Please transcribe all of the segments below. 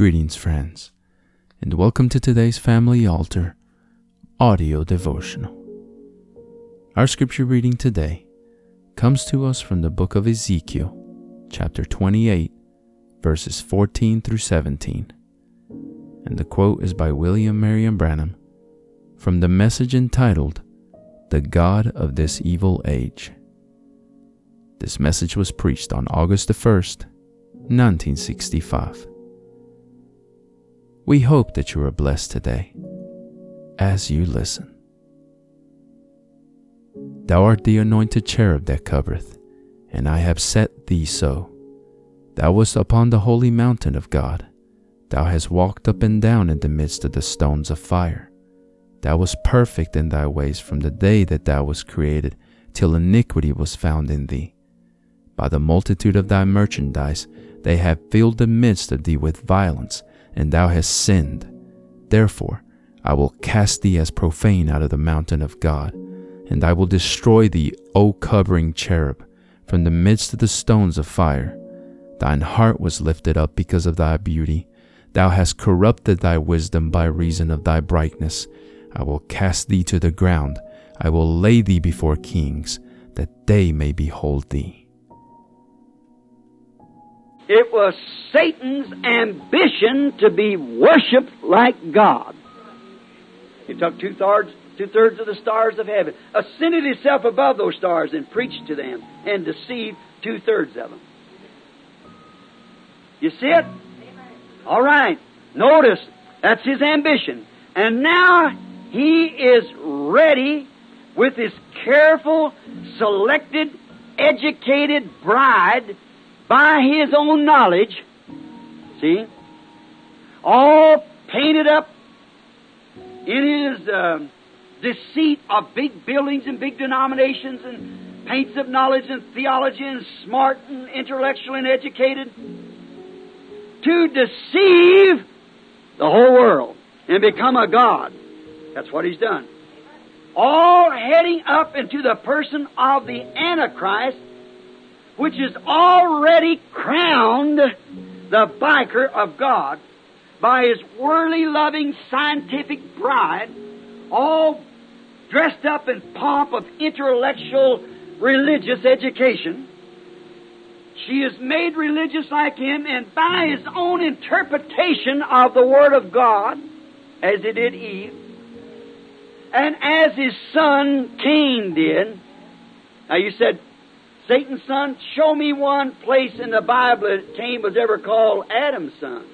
Greetings, friends, and welcome to today's Family Altar audio devotional. Our scripture reading today comes to us from the book of Ezekiel, chapter 28, verses 14 through 17. And the quote is by William Marion Branham from the message entitled, The God of This Evil Age. This message was preached on August the 1st, 1965. We hope that you are blessed today as you listen. Thou art the anointed cherub that covereth, and I have set thee so. Thou wast upon the holy mountain of God. Thou hast walked up and down in the midst of the stones of fire. Thou wast perfect in thy ways from the day that thou wast created, till iniquity was found in thee. By the multitude of thy merchandise, they have filled the midst of thee with violence and thou hast sinned. Therefore, I will cast thee as profane out of the mountain of God, and I will destroy thee, O covering cherub, from the midst of the stones of fire. Thine heart was lifted up because of thy beauty. Thou hast corrupted thy wisdom by reason of thy brightness. I will cast thee to the ground. I will lay thee before kings, that they may behold thee. It was Satan's ambition to be worshiped like God. He took two thirds, two thirds of the stars of heaven, ascended himself above those stars, and preached to them and deceived two thirds of them. You see it? All right. Notice that's his ambition. And now he is ready with his careful, selected, educated bride by his own knowledge, see, all painted up in his uh, deceit of big buildings and big denominations and paints of knowledge and theology and smart and intellectual and educated to deceive the whole world and become a god. That's what he's done. All heading up into the person of the Antichrist which is already crowned the vicar of God by his worldly loving scientific bride, all dressed up in pomp of intellectual religious education. She is made religious like him, and by his own interpretation of the Word of God, as it did Eve, and as his son Cain did. Now you said, Satan's son, show me one place in the Bible that Cain was ever called Adam's son.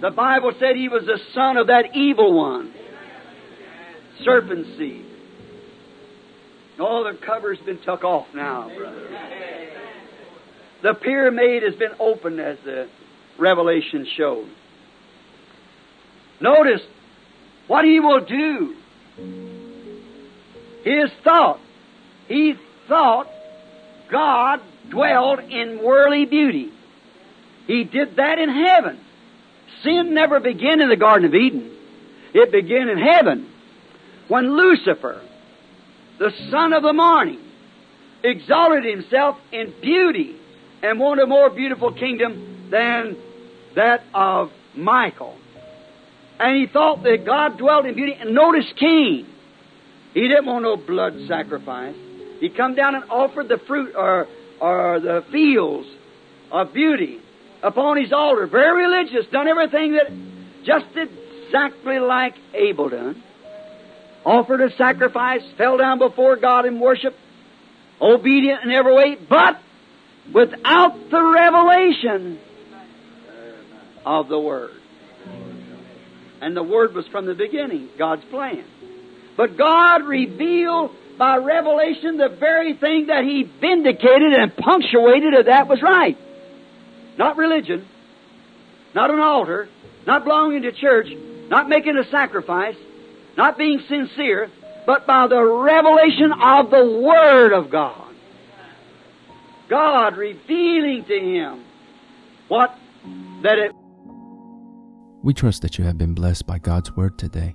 The Bible said he was the son of that evil one, serpent seed. All the cover's been took off now, brother. The pyramid has been opened as the Revelation showed. Notice what he will do. His thought. He thought God dwelled in worldly beauty. He did that in heaven. Sin never began in the Garden of Eden. It began in heaven when Lucifer, the son of the morning, exalted himself in beauty and wanted a more beautiful kingdom than that of Michael. And he thought that God dwelt in beauty. And notice Cain. He didn't want no blood sacrifice. He come down and offered the fruit or, or the fields of beauty upon his altar. Very religious, done everything that just exactly like Abel done. Offered a sacrifice, fell down before God in worship, obedient in every way, but without the revelation of the Word. And the Word was from the beginning, God's plan. But God revealed by revelation the very thing that he vindicated and punctuated that that was right. Not religion, not an altar, not belonging to church, not making a sacrifice, not being sincere, but by the revelation of the Word of God. God revealing to him what that it. We trust that you have been blessed by God's Word today.